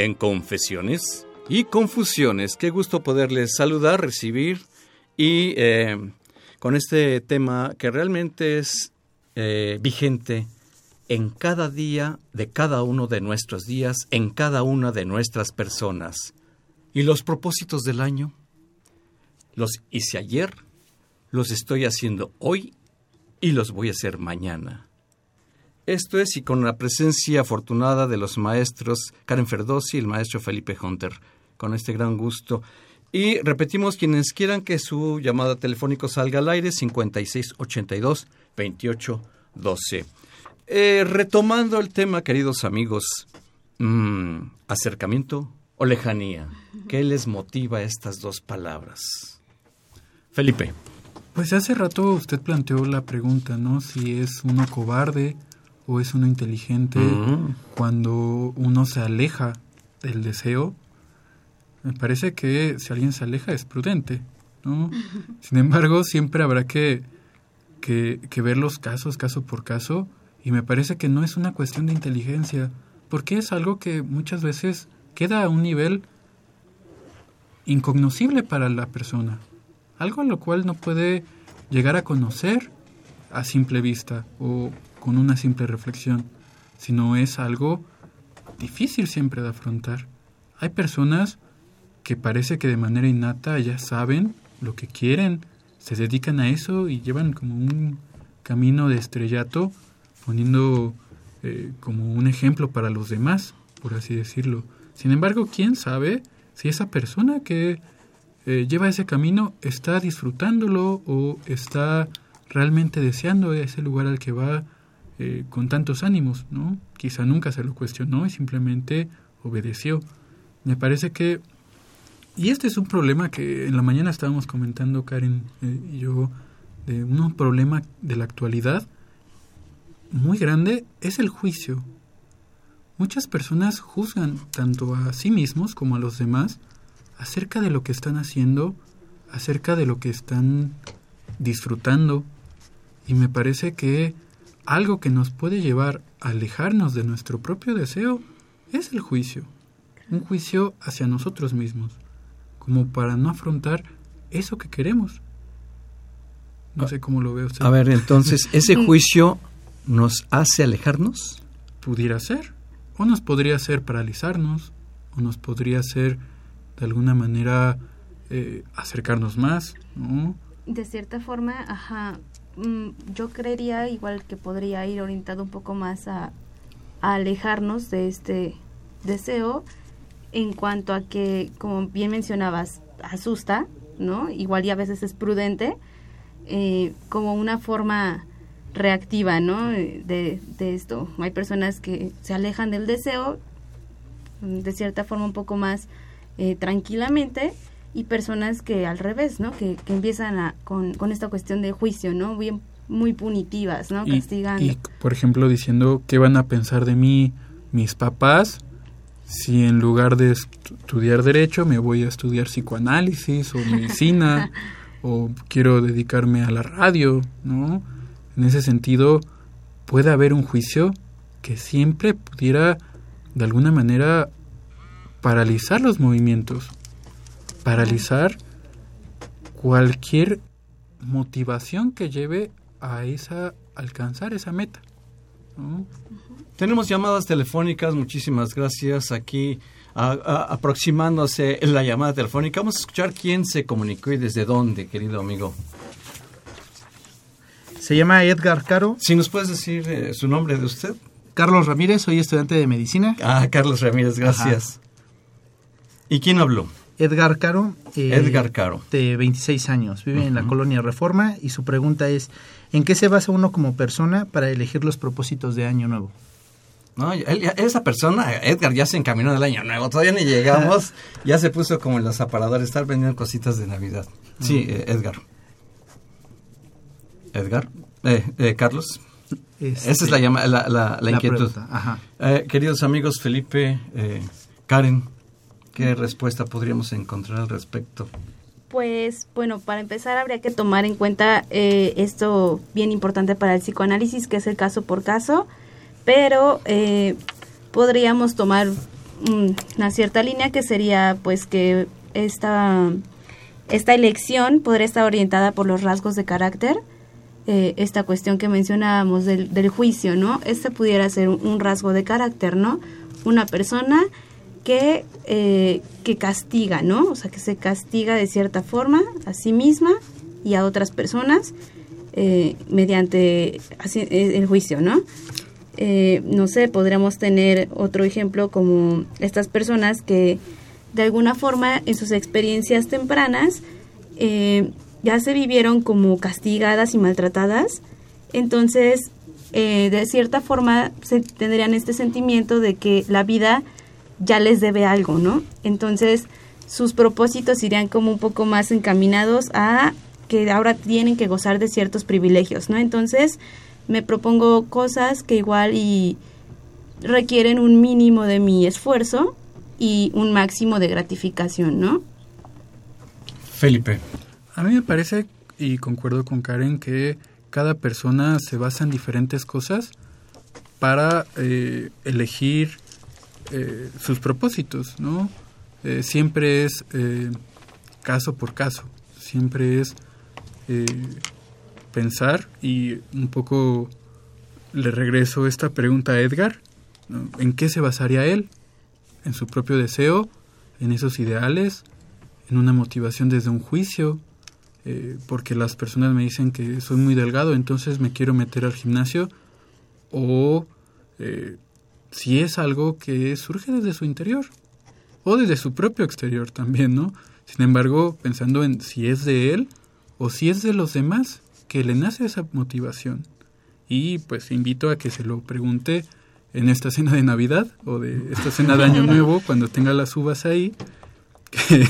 En Confesiones y Confusiones. Qué gusto poderles saludar, recibir y eh, con este tema que realmente es eh, vigente en cada día de cada uno de nuestros días, en cada una de nuestras personas. ¿Y los propósitos del año? Los hice ayer, los estoy haciendo hoy y los voy a hacer mañana. Esto es y con la presencia afortunada de los maestros Karen Ferdosi y el maestro Felipe Hunter, con este gran gusto. Y repetimos, quienes quieran que su llamada telefónica salga al aire, 5682-2812. Eh, retomando el tema, queridos amigos, mm, acercamiento o lejanía, ¿qué les motiva estas dos palabras? Felipe. Pues hace rato usted planteó la pregunta, ¿no? Si es uno cobarde o es uno inteligente cuando uno se aleja del deseo. Me parece que si alguien se aleja es prudente, ¿no? Sin embargo, siempre habrá que, que, que, ver los casos caso por caso y me parece que no es una cuestión de inteligencia, porque es algo que muchas veces queda a un nivel incognoscible para la persona, algo a lo cual no puede llegar a conocer a simple vista o con una simple reflexión, sino es algo difícil siempre de afrontar. Hay personas que parece que de manera innata ya saben lo que quieren, se dedican a eso y llevan como un camino de estrellato, poniendo eh, como un ejemplo para los demás, por así decirlo. Sin embargo, ¿quién sabe si esa persona que eh, lleva ese camino está disfrutándolo o está realmente deseando ese lugar al que va eh, con tantos ánimos, ¿no? Quizá nunca se lo cuestionó y simplemente obedeció. Me parece que, y este es un problema que en la mañana estábamos comentando Karen eh, y yo, de un problema de la actualidad muy grande, es el juicio. Muchas personas juzgan tanto a sí mismos como a los demás acerca de lo que están haciendo, acerca de lo que están disfrutando, y me parece que algo que nos puede llevar a alejarnos de nuestro propio deseo es el juicio. Un juicio hacia nosotros mismos, como para no afrontar eso que queremos. No sé cómo lo ve usted. A ver, entonces, ¿ese juicio nos hace alejarnos? pudiera ser. O nos podría hacer paralizarnos, o nos podría hacer de alguna manera eh, acercarnos más, ¿no? De cierta forma, ajá, yo creería igual que podría ir orientado un poco más a, alejarnos de este deseo en cuanto a que, como bien mencionabas, asusta, ¿no? Igual y a veces es prudente, eh, como una forma reactiva, ¿no? De, de esto. Hay personas que se alejan del deseo mm, de cierta forma un poco más eh, tranquilamente y personas que al revés, ¿no? Que, que empiezan a, con, con esta cuestión de juicio, ¿no? Bien, muy punitivas, ¿no? Y, Castigando. y, por ejemplo, diciendo qué van a pensar de mí mis papás si en lugar de estu- estudiar derecho me voy a estudiar psicoanálisis o medicina o quiero dedicarme a la radio, ¿no? En ese sentido puede haber un juicio que siempre pudiera de alguna manera paralizar los movimientos, paralizar cualquier motivación que lleve a esa alcanzar esa meta. ¿no? Tenemos llamadas telefónicas, muchísimas gracias. Aquí a- a- aproximándose la llamada telefónica. Vamos a escuchar quién se comunicó y desde dónde, querido amigo. Se llama Edgar Caro. Si nos puedes decir eh, su nombre de usted. Carlos Ramírez, soy estudiante de medicina. Ah, Carlos Ramírez, gracias. ¿Y quién habló? Edgar Caro. eh, Edgar Caro. De 26 años. Vive en la colonia Reforma y su pregunta es, ¿en qué se basa uno como persona para elegir los propósitos de Año Nuevo? No, él- esa persona, Edgar, ya se encaminó del año nuevo. Todavía ni llegamos. ya se puso como en los aparadores, estar vendiendo cositas de Navidad. Sí, eh, Edgar. Edgar. Eh, eh, Carlos. Este, Esa es la, llama- la, la- la inquietud. ajá. Eh, queridos amigos, Felipe, eh, Karen, ¿qué respuesta podríamos encontrar al respecto? Pues bueno, para empezar habría que tomar en cuenta eh, esto bien importante para el psicoanálisis, que es el caso por caso, pero eh, podríamos tomar mm, una cierta línea que sería pues que esta, esta elección podría estar orientada por los rasgos de carácter, eh, esta cuestión que mencionábamos del, del juicio, ¿no? Este pudiera ser un, un rasgo de carácter, ¿no? Una persona que, eh, que castiga, ¿no? O sea, que se castiga de cierta forma a sí misma y a otras personas eh, mediante eh, el juicio, ¿no? Eh, no sé, podríamos tener otro ejemplo como estas personas que de alguna forma en sus experiencias tempranas ya se vivieron como castigadas y maltratadas, entonces de cierta forma se tendrían este sentimiento de que la vida ya les debe algo, ¿no? Entonces sus propósitos irían como un poco más encaminados a que ahora tienen que gozar de ciertos privilegios, ¿no? Entonces me propongo cosas que igual y requieren un mínimo de mi esfuerzo y un máximo de gratificación, ¿no? Felipe. A mí me parece, y concuerdo con Karen, que cada persona se basa en diferentes cosas para eh, elegir eh, sus propósitos, ¿no? Eh, siempre es eh, caso por caso, siempre es eh, pensar y un poco le regreso esta pregunta a Edgar. ¿en qué se basaría él? ¿En su propio deseo? ¿En esos ideales? ¿En una motivación desde un juicio? Porque las personas me dicen que soy muy delgado, entonces me quiero meter al gimnasio, o eh, si es algo que surge desde su interior, o desde su propio exterior también, ¿no? Sin embargo, pensando en si es de él o si es de los demás que le nace esa motivación. Y pues invito a que se lo pregunte en esta cena de Navidad o de esta cena de Año Nuevo, cuando tenga las uvas ahí, que,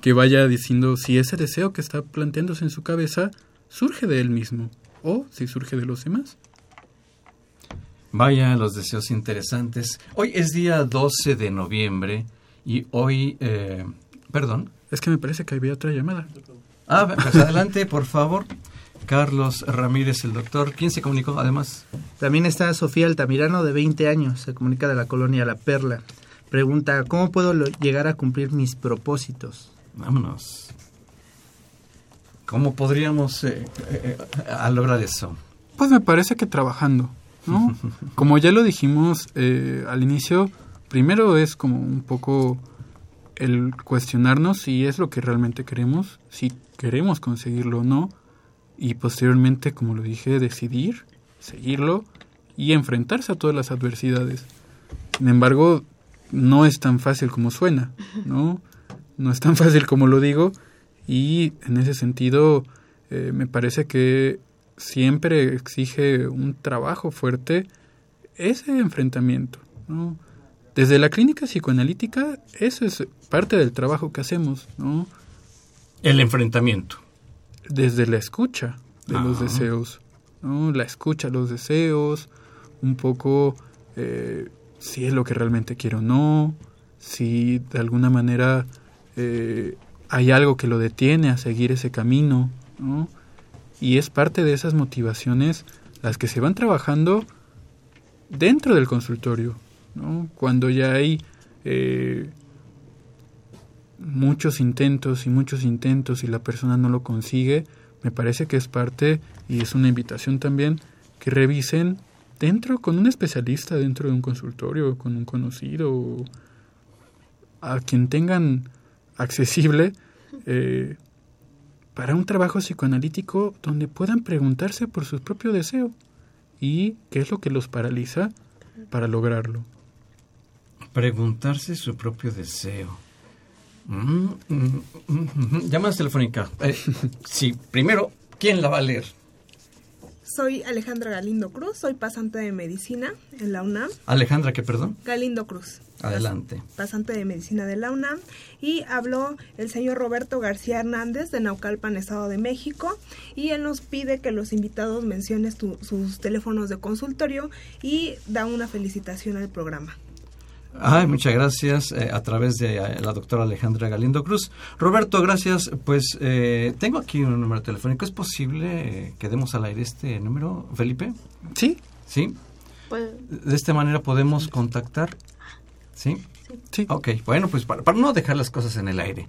que vaya diciendo si ese deseo que está planteándose en su cabeza surge de él mismo o si surge de los demás. Vaya, los deseos interesantes. Hoy es día 12 de noviembre y hoy, eh, perdón. Es que me parece que había otra llamada. Ah, pues adelante, por favor. Carlos Ramírez, el doctor. ¿Quién se comunicó además? También está Sofía Altamirano, de 20 años, se comunica de la colonia La Perla. Pregunta, ¿cómo puedo llegar a cumplir mis propósitos? Vámonos. ¿Cómo podríamos eh, eh, a lograr eso? Pues me parece que trabajando, ¿no? Como ya lo dijimos eh, al inicio, primero es como un poco el cuestionarnos si es lo que realmente queremos, si queremos conseguirlo o no, y posteriormente, como lo dije, decidir, seguirlo y enfrentarse a todas las adversidades. Sin embargo, no es tan fácil como suena, ¿no? No es tan fácil como lo digo y en ese sentido eh, me parece que siempre exige un trabajo fuerte ese enfrentamiento, ¿no? Desde la clínica psicoanalítica, eso es parte del trabajo que hacemos, ¿no? El enfrentamiento. Desde la escucha de los Ah. deseos, ¿no? La escucha, los deseos, un poco eh, si es lo que realmente quiero o no, si de alguna manera eh, hay algo que lo detiene a seguir ese camino, ¿no? Y es parte de esas motivaciones las que se van trabajando dentro del consultorio, ¿no? Cuando ya hay eh, muchos intentos y muchos intentos y la persona no lo consigue, me parece que es parte y es una invitación también que revisen dentro con un especialista dentro de un consultorio, con un conocido, a quien tengan accesible eh, para un trabajo psicoanalítico donde puedan preguntarse por su propio deseo y qué es lo que los paraliza para lograrlo. Preguntarse su propio deseo. Mm, mm, mm, mm. Llamadas telefónica. Eh, sí, primero, ¿quién la va a leer? Soy Alejandra Galindo Cruz, soy pasante de medicina en la UNAM. Alejandra, ¿qué perdón? Galindo Cruz. Adelante. Pasante de medicina de la UNAM. Y habló el señor Roberto García Hernández de Naucalpan, Estado de México. Y él nos pide que los invitados mencionen sus teléfonos de consultorio y da una felicitación al programa. Ay, muchas gracias eh, a través de eh, la doctora Alejandra Galindo Cruz. Roberto, gracias. Pues eh, tengo aquí un número telefónico. ¿Es posible eh, que demos al aire este número, Felipe? Sí. Sí. Pues, De esta manera podemos contactar. ¿Sí? Sí. Ok, bueno, pues para, para no dejar las cosas en el aire.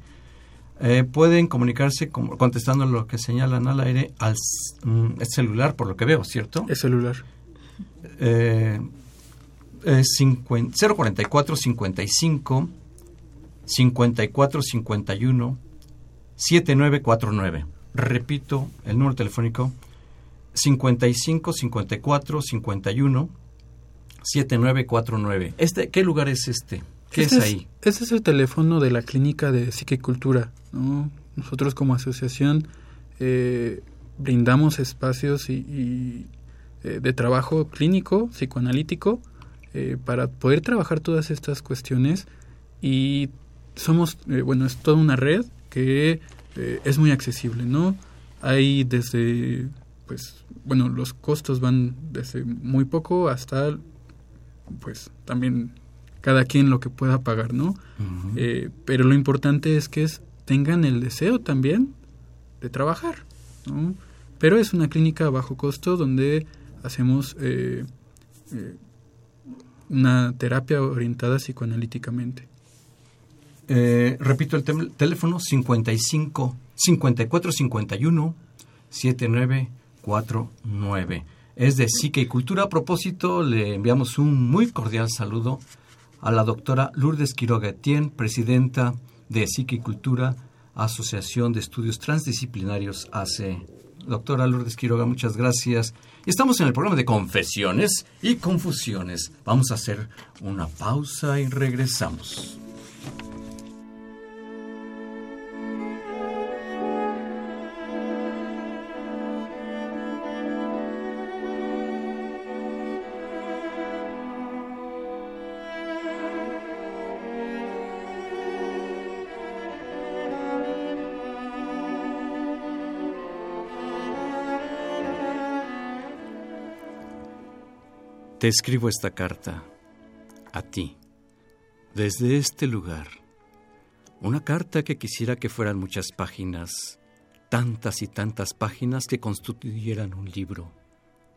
eh, pueden comunicarse como- contestando lo que señalan al aire al mm, celular, por lo que veo, ¿cierto? Es celular. Eh, es cincuen- 044 55 54 51 7949. Repito el número telefónico 55 54 51 7949. Este, ¿Qué lugar es este? ¿Qué Este es ahí? Este es el teléfono de la clínica de psique y cultura. ¿no? Nosotros como asociación eh, brindamos espacios y, y, eh, de trabajo clínico, psicoanalítico, eh, para poder trabajar todas estas cuestiones y somos, eh, bueno, es toda una red que eh, es muy accesible, ¿no? Hay desde, pues, bueno, los costos van desde muy poco hasta, pues, también cada quien lo que pueda pagar, ¿no? Eh, pero lo importante es que es, tengan el deseo también de trabajar, ¿no? Pero es una clínica a bajo costo donde hacemos eh, una terapia orientada psicoanalíticamente. Eh, repito el teléfono 55 54 51 7949. Es de Psique y Cultura. A propósito, le enviamos un muy cordial saludo a la doctora Lourdes Quiroga Etienne, presidenta de Psique y Cultura, Asociación de Estudios Transdisciplinarios AC. Doctora Lourdes Quiroga, muchas gracias. Estamos en el programa de confesiones y confusiones. Vamos a hacer una pausa y regresamos. Te escribo esta carta a ti, desde este lugar. Una carta que quisiera que fueran muchas páginas, tantas y tantas páginas que constituyeran un libro,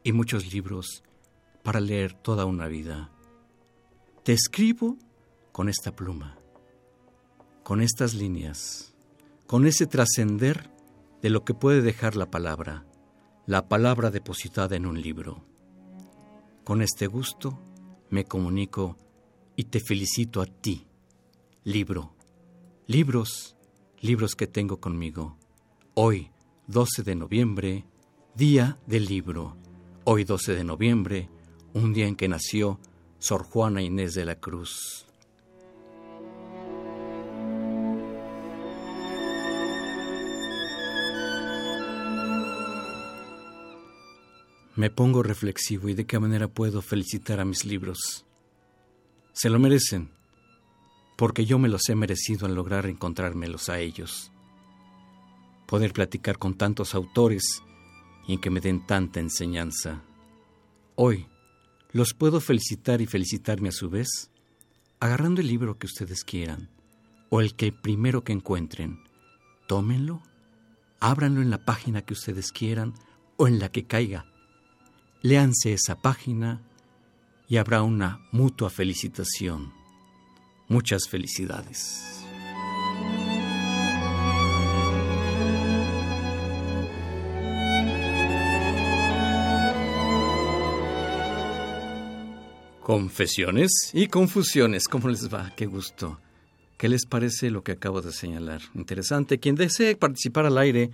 y muchos libros para leer toda una vida. Te escribo con esta pluma, con estas líneas, con ese trascender de lo que puede dejar la palabra, la palabra depositada en un libro Con este gusto me comunico y te felicito a ti, libro, libros, libros que tengo conmigo. Hoy, 12 de noviembre, Día del Libro. Hoy, 12 de noviembre, un día en que nació Sor Juana Inés de la Cruz. Me pongo reflexivo y de qué manera puedo felicitar a mis libros. Se lo merecen, porque yo me los he merecido al lograr encontrármelos a ellos. Poder platicar con tantos autores y en que me den tanta enseñanza. Hoy los puedo felicitar y felicitarme a su vez, agarrando el libro que ustedes quieran, o el que primero que encuentren. Tómenlo, ábranlo en la página que ustedes quieran o en la que caiga léanse esa página y habrá una mutua felicitación. Muchas felicidades. Confesiones y confusiones. ¿Cómo les va? Qué gusto. ¿Qué les parece lo que acabo de señalar? Interesante. Quien desee participar al aire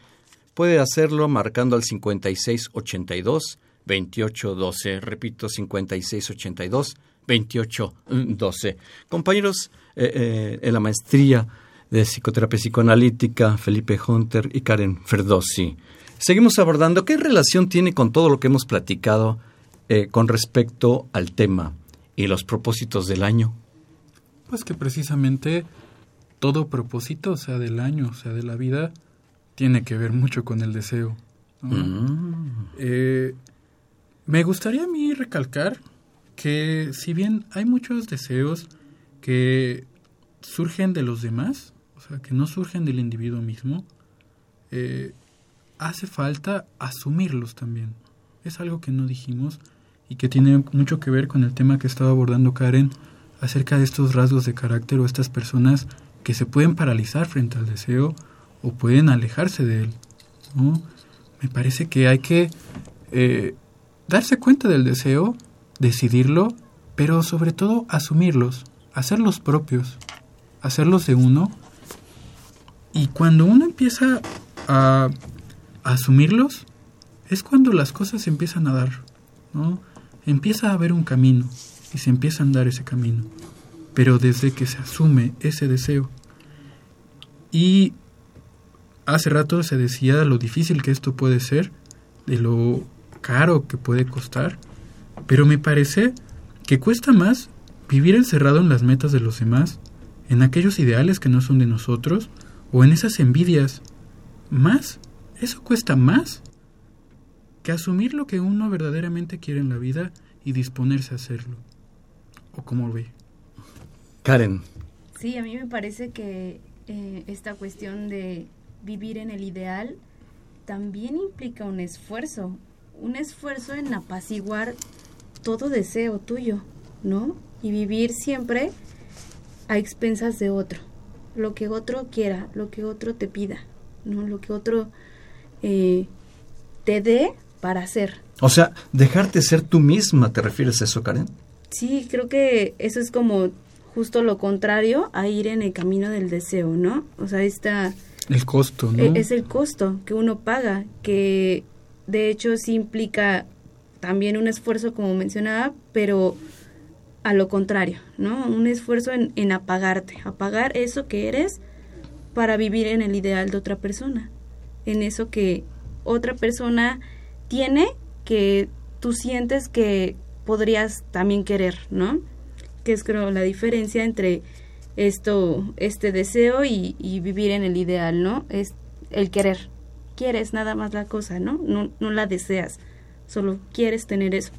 puede hacerlo marcando al 5682 2812. Repito, 5682 2812. Compañeros, eh, eh, en la maestría de psicoterapia psicoanalítica, Felipe Hunter y Karen Ferdossi. Seguimos abordando qué relación tiene con todo lo que hemos platicado eh, con respecto al tema y los propósitos del año. Pues que precisamente todo propósito, sea del año, sea de la vida, tiene que ver mucho con el deseo. Mm. Eh, me gustaría a mí recalcar que si bien hay muchos deseos que surgen de los demás, o sea, que no surgen del individuo mismo, eh, hace falta asumirlos también. Es algo que no dijimos y que tiene mucho que ver con el tema que estaba abordando Karen acerca de estos rasgos de carácter o estas personas que se pueden paralizar frente al deseo o pueden alejarse de él. Me parece que hay que eh, darse cuenta del deseo, decidirlo, pero sobre todo asumirlos, hacerlos propios, hacerlos de uno. Y cuando uno empieza a, asumirlos, es cuando las cosas empiezan a dar, ¿no? Empieza a haber un camino y se empieza a andar ese camino, pero desde que se asume ese deseo. Y hace rato se decía lo difícil que esto puede ser, de lo caro que puede costar, pero me parece que cuesta más vivir encerrado en las metas de los demás, en aquellos ideales que no son de nosotros, o en esas envidias. Más, eso cuesta más que asumir lo que uno verdaderamente quiere en la vida y disponerse a hacerlo. ¿O cómo ve? Karen. Sí, a mí me parece que eh, esta cuestión de vivir en el ideal también implica un esfuerzo, un esfuerzo en apaciguar todo deseo tuyo, ¿no? Y vivir siempre a expensas de otro, lo que otro quiera, lo que otro te pida, ¿no? Lo que otro eh, te dé para hacer. O sea, dejarte ser tú misma, ¿te refieres a eso, Karen? Sí, creo que eso es como justo lo contrario a ir en el camino del deseo, ¿no? O sea, está... El costo, ¿no? E, es el costo que uno paga, que de hecho sí implica también un esfuerzo, como mencionaba, pero a lo contrario, ¿no? Un esfuerzo en, en apagarte, apagar eso que eres para vivir en el ideal de otra persona, en eso que otra persona tiene que tú sientes que podrías también querer, ¿no? Que es creo la diferencia entre esto, este deseo y, y vivir en el ideal, ¿no? Es el querer, quieres nada más la cosa, ¿no? No, no la deseas, solo quieres tener eso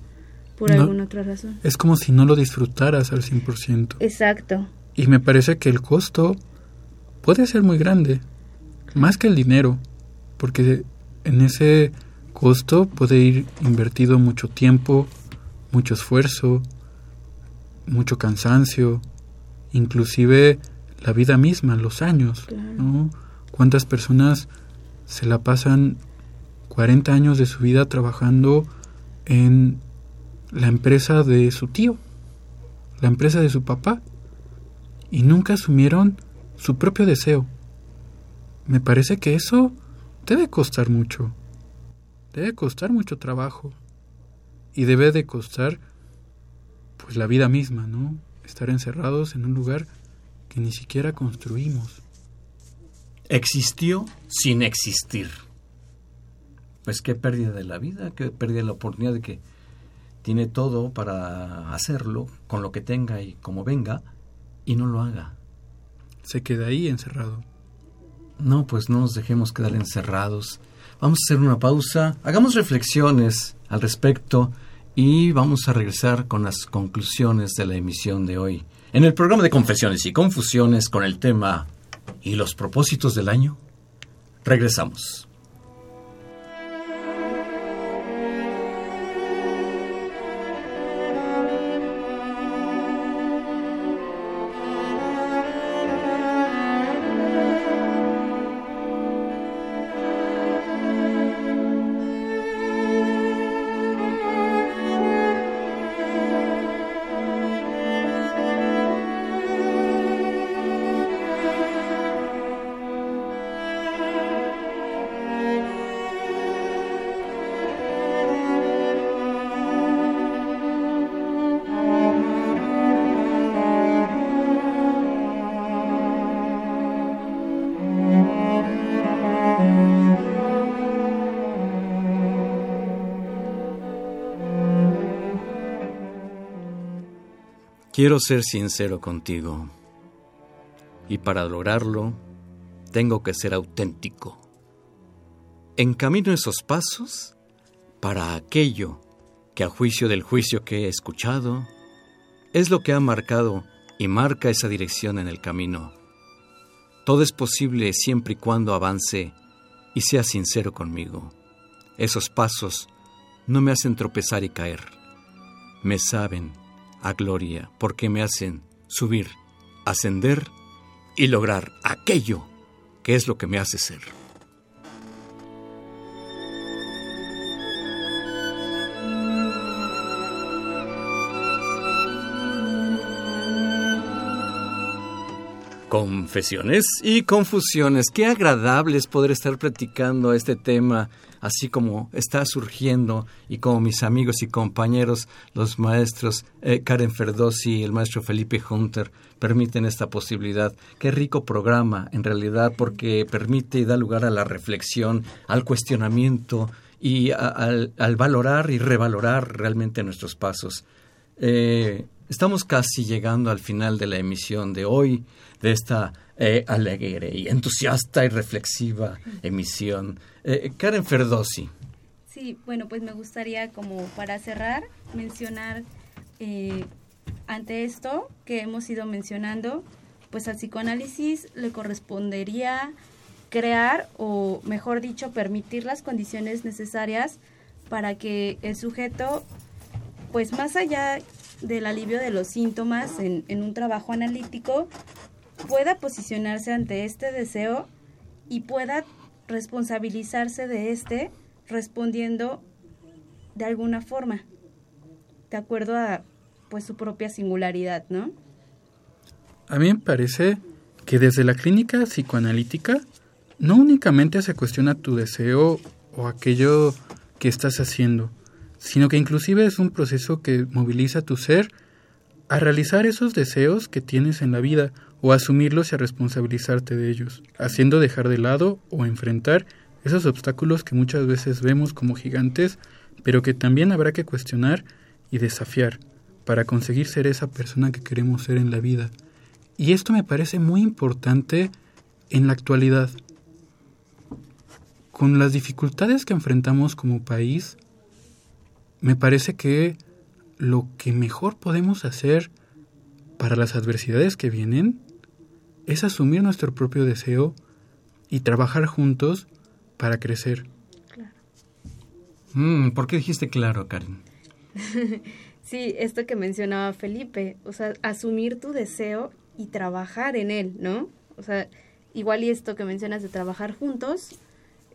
por alguna otra razón. Es como si no lo disfrutaras al 100%. Exacto. Y me parece que el costo puede ser muy grande, más que el dinero, porque en ese costo puede ir invertido mucho tiempo, mucho esfuerzo, mucho cansancio, inclusive la vida misma, los años, ¿no? ¿Cuántas personas se la pasan 40 años de su vida trabajando en la empresa de su tío, la empresa de su papá, y nunca asumieron su propio deseo. Me parece que eso debe costar mucho, debe costar mucho trabajo, y debe de costar pues la vida misma, ¿no? Estar encerrados en un lugar que ni siquiera construimos. Existió sin existir. Pues qué pérdida de la vida, qué pérdida de la oportunidad de que tiene todo para hacerlo, con lo que tenga y como venga, y no lo haga. Se queda ahí encerrado. No, pues no nos dejemos quedar encerrados. Vamos a hacer una pausa, hagamos reflexiones al respecto y vamos a regresar con las conclusiones de la emisión de hoy. En el programa de Confesiones y Confusiones con el tema ¿Y los propósitos del año? Regresamos. Quiero ser sincero contigo y para lograrlo tengo que ser auténtico. Encamino esos pasos para aquello que a juicio del juicio que he escuchado es lo que ha marcado y marca esa dirección en el camino. Todo es posible siempre y cuando avance y sea sincero conmigo. Esos pasos no me hacen tropezar y caer. Me saben a gloria, porque me hacen subir, ascender y lograr aquello que es lo que me hace ser. Confesiones y confusiones. Qué agradable es poder estar platicando este tema así como está surgiendo y como mis amigos y compañeros, los maestros eh, Karen Ferdosi y el maestro Felipe Hunter permiten esta posibilidad. Qué rico programa en realidad porque permite y da lugar a la reflexión, al cuestionamiento y al, valorar y revalorar realmente nuestros pasos. Eh, estamos casi llegando al final de la emisión de hoy, de esta eh, alegre y entusiasta y reflexiva emisión. Eh, Karen Ferdosi. Sí, bueno, pues me gustaría como para cerrar mencionar eh, ante esto que hemos ido mencionando, pues al psicoanálisis le correspondería crear o mejor dicho permitir las condiciones necesarias para que el sujeto pues más allá del alivio de los síntomas en, un trabajo analítico pueda posicionarse ante este deseo y pueda responsabilizarse de este respondiendo de alguna forma, de acuerdo a pues su propia singularidad, ¿no? A mí me parece que desde la clínica psicoanalítica no únicamente se cuestiona tu deseo o aquello que estás haciendo, sino que inclusive es un proceso que moviliza tu ser a realizar esos deseos que tienes en la vida o asumirlos y a responsabilizarte de ellos, haciendo dejar de lado o enfrentar esos obstáculos que muchas veces vemos como gigantes, pero que también habrá que cuestionar y desafiar para conseguir ser esa persona que queremos ser en la vida. Y esto me parece muy importante en la actualidad. Con las dificultades que enfrentamos como país, me parece que lo que mejor podemos hacer para las adversidades que vienen es asumir nuestro propio deseo y trabajar juntos para crecer. Claro. Mm, ¿Por qué dijiste claro, Karen? sí, esto que mencionaba Felipe, o sea, asumir tu deseo y trabajar en él, ¿no? O sea, igual y esto que mencionas de trabajar juntos,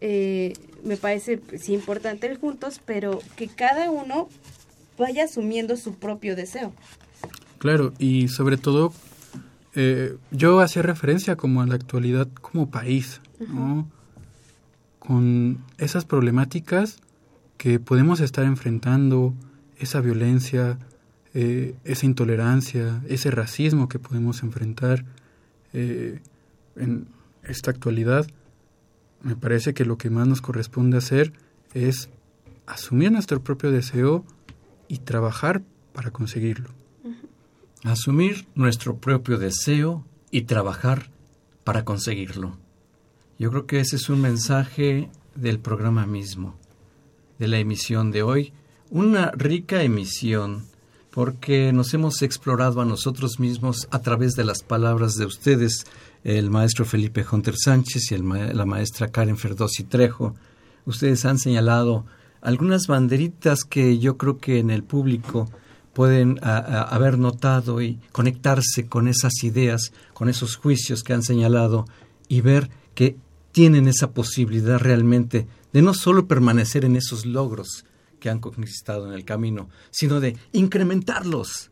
eh, me parece sí importante el juntos, pero que cada uno vaya asumiendo su propio deseo. Claro, y sobre todo, eh, yo hacía referencia como a la actualidad como país, ¿no? Con esas problemáticas que podemos estar enfrentando, esa violencia, eh, esa intolerancia, ese racismo que podemos enfrentar eh, en esta actualidad, me parece que lo que más nos corresponde hacer es asumir nuestro propio deseo y trabajar para conseguirlo. Asumir nuestro propio deseo y trabajar para conseguirlo. Yo creo que ese es un mensaje del programa mismo, de la emisión de hoy. Una rica emisión porque nos hemos explorado a nosotros mismos a través de las palabras de ustedes, el maestro Felipe Hunter Sánchez y la maestra Karen Ferdosi Trejo. Ustedes han señalado algunas banderitas que yo creo que en el público pueden haber notado y conectarse con esas ideas, con esos juicios que han señalado y ver que tienen esa posibilidad realmente de no solo permanecer en esos logros que han conquistado en el camino, sino de incrementarlos,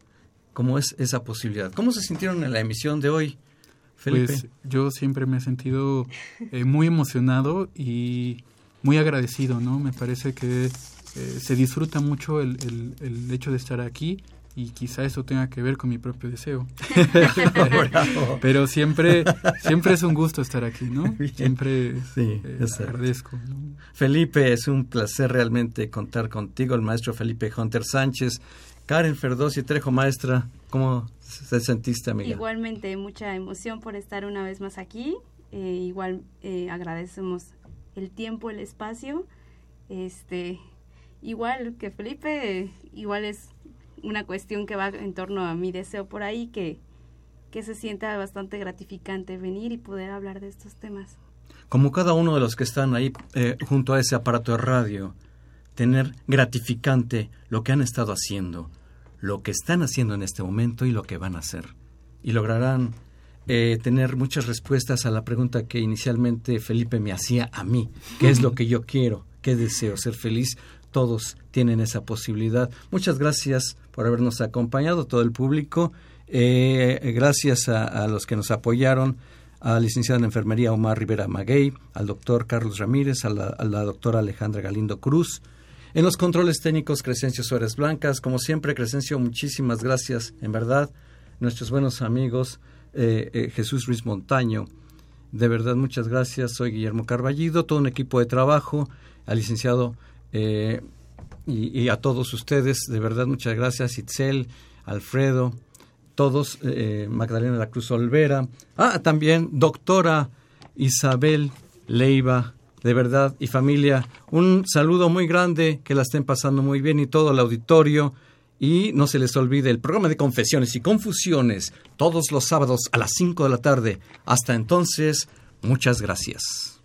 como es esa posibilidad. ¿Cómo se sintieron en la emisión de hoy, Felipe? Pues yo siempre me he sentido eh, muy emocionado y muy agradecido, ¿no? Me parece que eh, se disfruta mucho el, el, hecho de estar aquí y quizá eso tenga que ver con mi propio deseo. Pero siempre, siempre es un gusto estar aquí, ¿no? Siempre sí, eh, agradezco. Felipe, es un placer realmente contar contigo, el maestro Felipe Hunter Sánchez. Karen Ferdosi Trejo, maestra, ¿cómo se sentiste, amiga? Igualmente, mucha emoción por estar una vez más aquí. Eh, igual agradecemos el tiempo, el espacio. Este, igual que Felipe, igual es una cuestión que va en torno a mi deseo por ahí, que, que se sienta bastante gratificante venir y poder hablar de estos temas. Como cada uno de los que están ahí eh, junto a ese aparato de radio, tener gratificante lo que han estado haciendo, lo que están haciendo en este momento y lo que van a hacer. Y lograrán eh, tener muchas respuestas a la pregunta que inicialmente Felipe me hacía a mí. ¿Qué es lo que yo quiero? ¿Qué deseo? ¿Ser feliz? Todos tienen esa posibilidad. Muchas gracias por habernos acompañado, todo el público. Eh, gracias a, los que nos apoyaron, a la licenciada en enfermería Omar Rivera Maguey, al doctor Carlos Ramírez, a la, doctora Alejandra Galindo Cruz. En los controles técnicos, Crescencio Suárez Blancas. Como siempre, Crescencio, muchísimas gracias, en verdad. Nuestros buenos amigos, eh, eh, Jesús Ruiz Montaño. De verdad, muchas gracias. Soy Guillermo Carballido, todo un equipo de trabajo, al licenciado eh, y, a todos ustedes, de verdad, muchas gracias, Itzel, Alfredo, todos, eh, Magdalena de la Cruz Olvera, ah, también doctora Isabel Leiva, de verdad, y familia, un saludo muy grande, que la estén pasando muy bien y todo el auditorio. Y no se les olvide el programa de confesiones y confusiones todos los sábados a las 5 de la tarde. Hasta entonces, muchas gracias.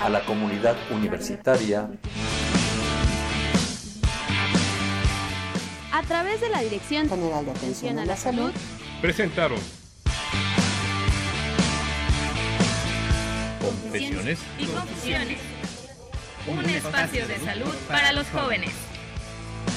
A la comunidad universitaria. A través de la Dirección General de Atención a la Salud. Presentaron. Confesiones y Confusiones, un espacio de salud para los jóvenes.